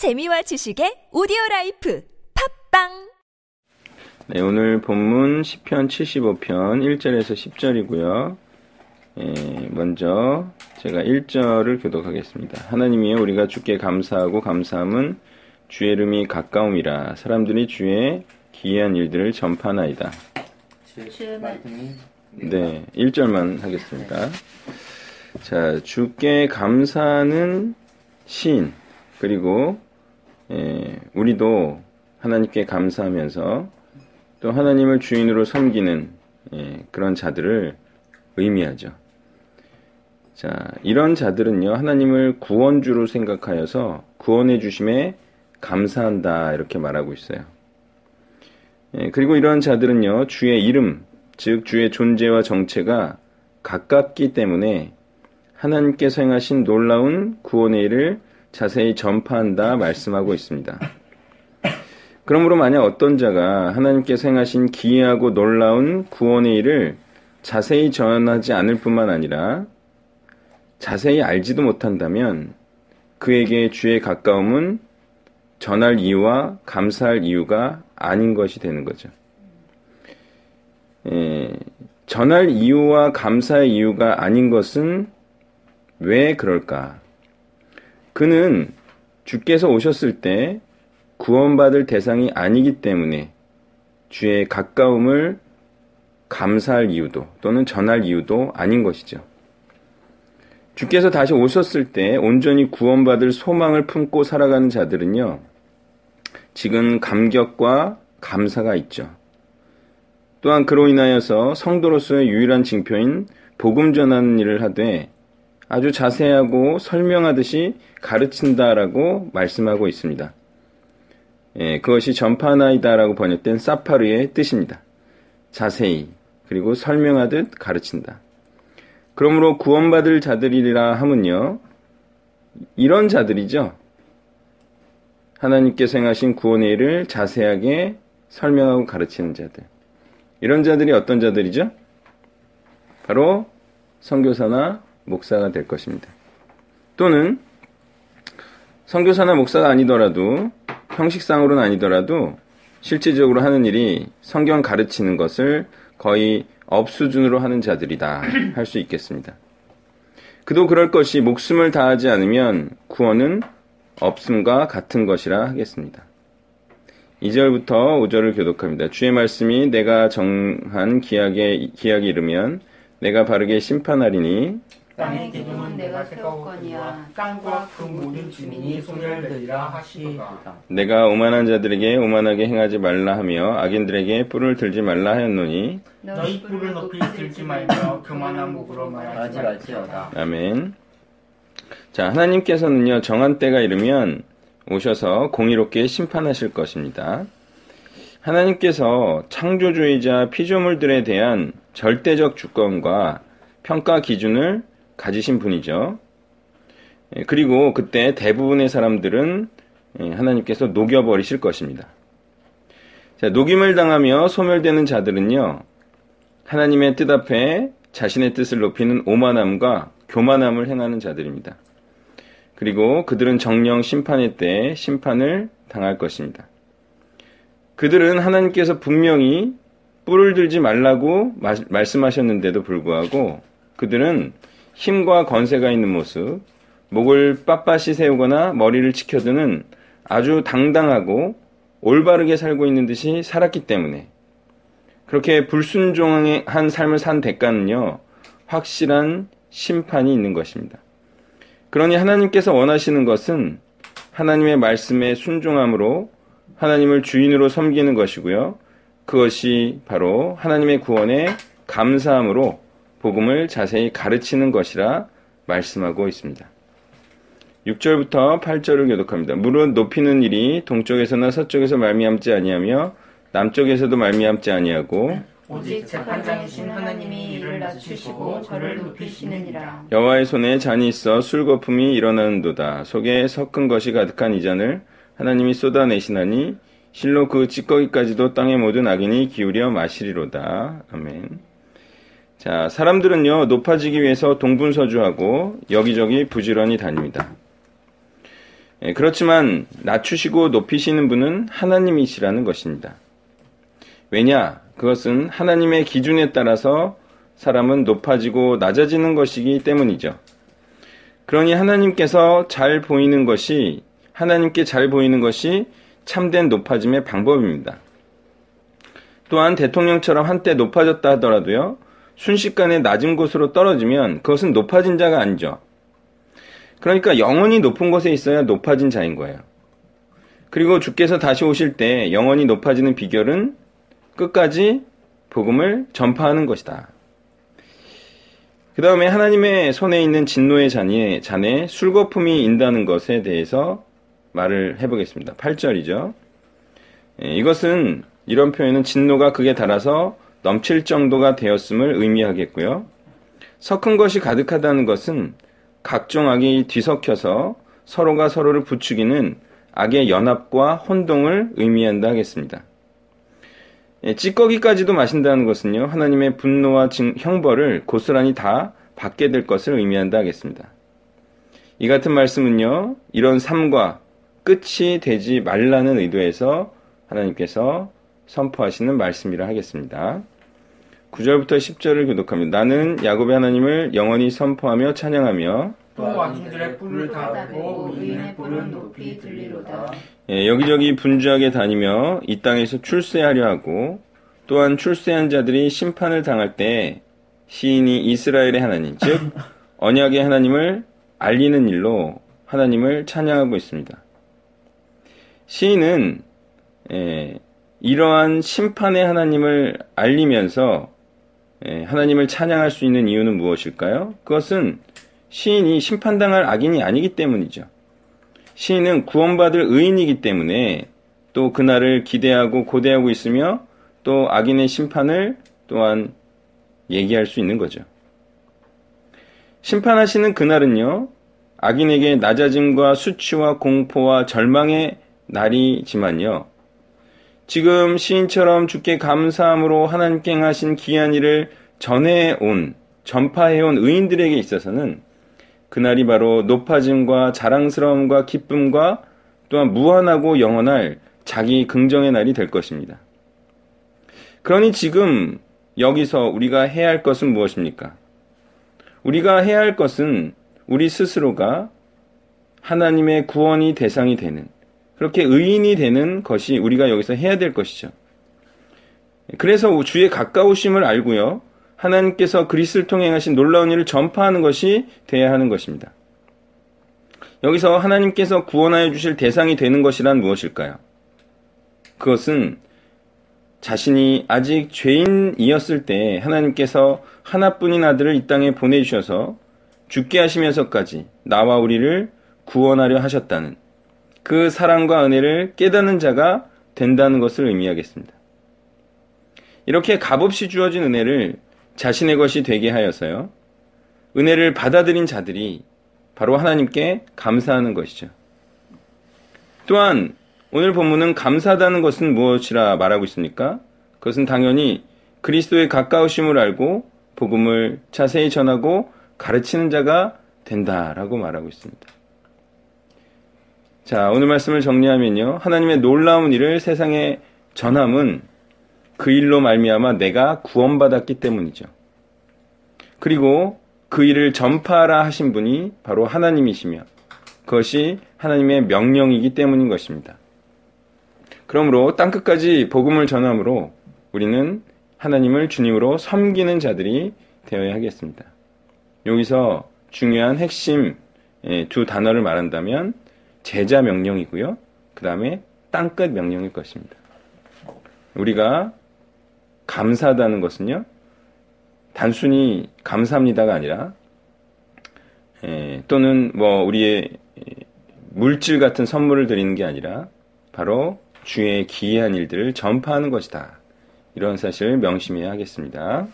재미와 지식의 오디오 라이프 팝빵 네, 오늘 본문 시편 75편 1절에서 10절이고요. 예, 먼저 제가 1절을 교독하겠습니다. 하나님이여 우리가 주께 감사하고 감사함은 주의 이름이 가까움이라 사람들이 주의 기이한 일들을 전파나이다. 네, 1절만 하겠습니다. 자, 주께 감사하는 시인 그리고 예, 우리도 하나님께 감사하면서 또 하나님을 주인으로 섬기는 예, 그런 자들을 의미하죠. 자, 이런 자들은요, 하나님을 구원주로 생각하여서 구원해 주심에 감사한다, 이렇게 말하고 있어요. 예, 그리고 이러한 자들은요, 주의 이름, 즉, 주의 존재와 정체가 가깝기 때문에 하나님께서 행하신 놀라운 구원의 일을 자세히 전파한다 말씀하고 있습니다. 그러므로 만약 어떤 자가 하나님께서 행하신 기이하고 놀라운 구원의 일을 자세히 전하지 않을 뿐만 아니라 자세히 알지도 못한다면 그에게 주의 가까움은 전할 이유와 감사할 이유가 아닌 것이 되는 거죠. 예, 전할 이유와 감사의 이유가 아닌 것은 왜 그럴까? 그는 주께서 오셨을 때 구원받을 대상이 아니기 때문에 주의 가까움을 감사할 이유도 또는 전할 이유도 아닌 것이죠. 주께서 다시 오셨을 때 온전히 구원받을 소망을 품고 살아가는 자들은요, 지금 감격과 감사가 있죠. 또한 그로 인하여서 성도로서의 유일한 징표인 복음 전하는 일을 하되 아주 자세하고 설명하듯이 가르친다라고 말씀하고 있습니다. 예, 그것이 전파나이다라고 번역된 사파르의 뜻입니다. 자세히 그리고 설명하듯 가르친다. 그러므로 구원받을 자들이라 함은요. 이런 자들이죠. 하나님께서 행하신 구원의 일을 자세하게 설명하고 가르치는 자들. 이런 자들이 어떤 자들이죠? 바로 선교사나 목사가 될 것입니다. 또는 선교사나 목사가 아니더라도 형식상으로는 아니더라도 실질적으로 하는 일이 성경 가르치는 것을 거의 업 수준으로 하는 자들이다 할 수 있겠습니다. 그도 그럴 것이 목숨을 다하지 않으면 구원은 없음과 같은 것이라 하겠습니다. 2절부터 5절을 교독합니다. 주의 말씀이 내가 정한 기약에, 기약이 이르면 내가 바르게 심판하리니 땅의 기둥은 내가 세웠거니와 땅과 그 모든 주민이 소멸되리라 하시도다. 내가 오만한 자들에게 오만하게 행하지 말라 하며 악인들에게 뿔을 들지 말라 하였노니 너희 뿔을 높이 들지 말며 교만한 목으로 말하지 말지어다. 아멘. 자, 하나님께서는요, 정한 때가 이르면 오셔서 공의롭게 심판하실 것입니다. 하나님께서 창조주의자 피조물들에 대한 절대적 주권과 평가 기준을 가지신 분이죠. 예, 그리고 그때 대부분의 사람들은 예, 하나님께서 녹여버리실 것입니다. 자, 녹임을 당하며 소멸되는 자들은요, 하나님의 뜻 앞에 자신의 뜻을 높이는 오만함과 교만함을 행하는 자들입니다. 그리고 그들은 정령 심판의 때 심판을 당할 것입니다. 그들은 하나님께서 분명히 뿔을 들지 말라고 말씀하셨는데도 불구하고 그들은 힘과 건세가 있는 모습, 목을 빳빳이 세우거나 머리를 치켜드는 아주 당당하고 올바르게 살고 있는 듯이 살았기 때문에 그렇게 불순종한 삶을 산 대가는요, 확실한 심판이 있는 것입니다. 그러니 하나님께서 원하시는 것은 하나님의 말씀에 순종함으로 하나님을 주인으로 섬기는 것이고요. 그것이 바로 하나님의 구원에 감사함으로 복음을 자세히 가르치는 것이라 말씀하고 있습니다. 6절부터 8절을 교독합니다. 물은 높이는 일이 동쪽에서나 서쪽에서 말미암지 아니하며 남쪽에서도 말미암지 아니하고 오직 재판장이신 하나님이 이를 낮추시고 저를 높이시느니라. 여호와의 손에 잔이 있어 술 거품이 일어나는도다. 속에 섞은 것이 가득한 이 잔을 하나님이 쏟아내시나니 실로 그 찌꺼기까지도 땅의 모든 악인이 기울여 마시리로다. 아멘. 자, 사람들은요, 높아지기 위해서 동분서주하고 여기저기 부지런히 다닙니다. 예, 그렇지만 낮추시고 높이시는 분은 하나님이시라는 것입니다. 왜냐? 그것은 하나님의 기준에 따라서 사람은 높아지고 낮아지는 것이기 때문이죠. 그러니 하나님께서 잘 보이는 것이 하나님께 잘 보이는 것이 참된 높아짐의 방법입니다. 또한 대통령처럼 한때 높아졌다 하더라도요. 순식간에 낮은 곳으로 떨어지면 그것은 높아진 자가 아니죠. 그러니까 영원히 높은 곳에 있어야 높아진 자인 거예요. 그리고 주께서 다시 오실 때 영원히 높아지는 비결은 끝까지 복음을 전파하는 것이다. 그 다음에 하나님의 손에 있는 진노의 잔에, 잔에 술거품이 인다는 것에 대해서 말을 해보겠습니다. 8절이죠. 예, 이것은 이런 표현은 진노가 극에 달아서 넘칠 정도가 되었음을 의미하겠고요. 섞은 것이 가득하다는 것은 각종 악이 뒤섞여서 서로가 서로를 부추기는 악의 연합과 혼동을 의미한다 하겠습니다. 예, 찌꺼기까지도 마신다는 것은요, 하나님의 분노와 형벌을 고스란히 다 받게 될 것을 의미한다 하겠습니다. 이 같은 말씀은요, 이런 삶과 끝이 되지 말라는 의도에서 하나님께서 선포하시는 말씀이라 하겠습니다. 9절부터 10절을 교독합니다. 나는 야곱의 하나님을 영원히 선포하며 찬양하며 또 왕들의 뿔을 닫고 의인의 뿔은 높이 들리로다. 예, 여기저기 분주하게 다니며 이 땅에서 출세하려 하고 또한 출세한 자들이 심판을 당할 때 시인이 이스라엘의 하나님, 즉 언약의 하나님을 알리는 일로 하나님을 찬양하고 있습니다. 시인은 예, 이러한 심판의 하나님을 알리면서 예, 하나님을 찬양할 수 있는 이유는 무엇일까요? 그것은 시인이 심판당할 악인이 아니기 때문이죠. 시인은 구원받을 의인이기 때문에 또 그날을 기대하고 고대하고 있으며 또 악인의 심판을 또한 얘기할 수 있는 거죠. 심판하시는 그날은요, 악인에게 낮아짐과 수치와 공포와 절망의 날이지만요, 지금 시인처럼 주께 감사함으로 하나님께 하신 귀한 일을 전해온, 전파해온 의인들에게 있어서는 그날이 바로 높아짐과 자랑스러움과 기쁨과 또한 무한하고 영원할 자기 긍정의 날이 될 것입니다. 그러니 지금 여기서 우리가 해야 할 것은 무엇입니까? 우리가 해야 할 것은 우리 스스로가 하나님의 구원이 대상이 되는 그렇게 의인이 되는 것이 우리가 여기서 해야 될 것이죠. 그래서 주의 가까우심을 알고요. 하나님께서 그리스를 통해 하신 놀라운 일을 전파하는 것이 되어야 하는 것입니다. 여기서 하나님께서 구원하여 주실 대상이 되는 것이란 무엇일까요? 그것은 자신이 아직 죄인이었을 때 하나님께서 하나뿐인 아들을 이 땅에 보내주셔서 죽게 하시면서까지 나와 우리를 구원하려 하셨다는 그 사랑과 은혜를 깨닫는 자가 된다는 것을 의미하겠습니다. 이렇게 값없이 주어진 은혜를 자신의 것이 되게 하여서요. 은혜를 받아들인 자들이 바로 하나님께 감사하는 것이죠. 또한 오늘 본문은 감사하다는 것은 무엇이라 말하고 있습니까? 그것은 당연히 그리스도의 가까우심을 알고 복음을 자세히 전하고 가르치는 자가 된다라고 말하고 있습니다. 자, 오늘 말씀을 정리하면요. 하나님의 놀라운 일을 세상에 전함은 그 일로 말미암아 내가 구원받았기 때문이죠. 그리고 그 일을 전파하라 하신 분이 바로 하나님이시며 그것이 하나님의 명령이기 때문인 것입니다. 그러므로 땅 끝까지 복음을 전함으로 우리는 하나님을 주님으로 섬기는 자들이 되어야 하겠습니다. 여기서 중요한 핵심 예, 두 단어를 말한다면 제자 명령이고요. 그 다음에 땅끝 명령일 것입니다. 우리가 감사하다는 것은요, 단순히 감사합니다가 아니라, 에, 또는 뭐 우리의 물질 같은 선물을 드리는 게 아니라, 바로 주의 기이한 일들을 전파하는 것이다. 이런 사실을 명심해야 하겠습니다.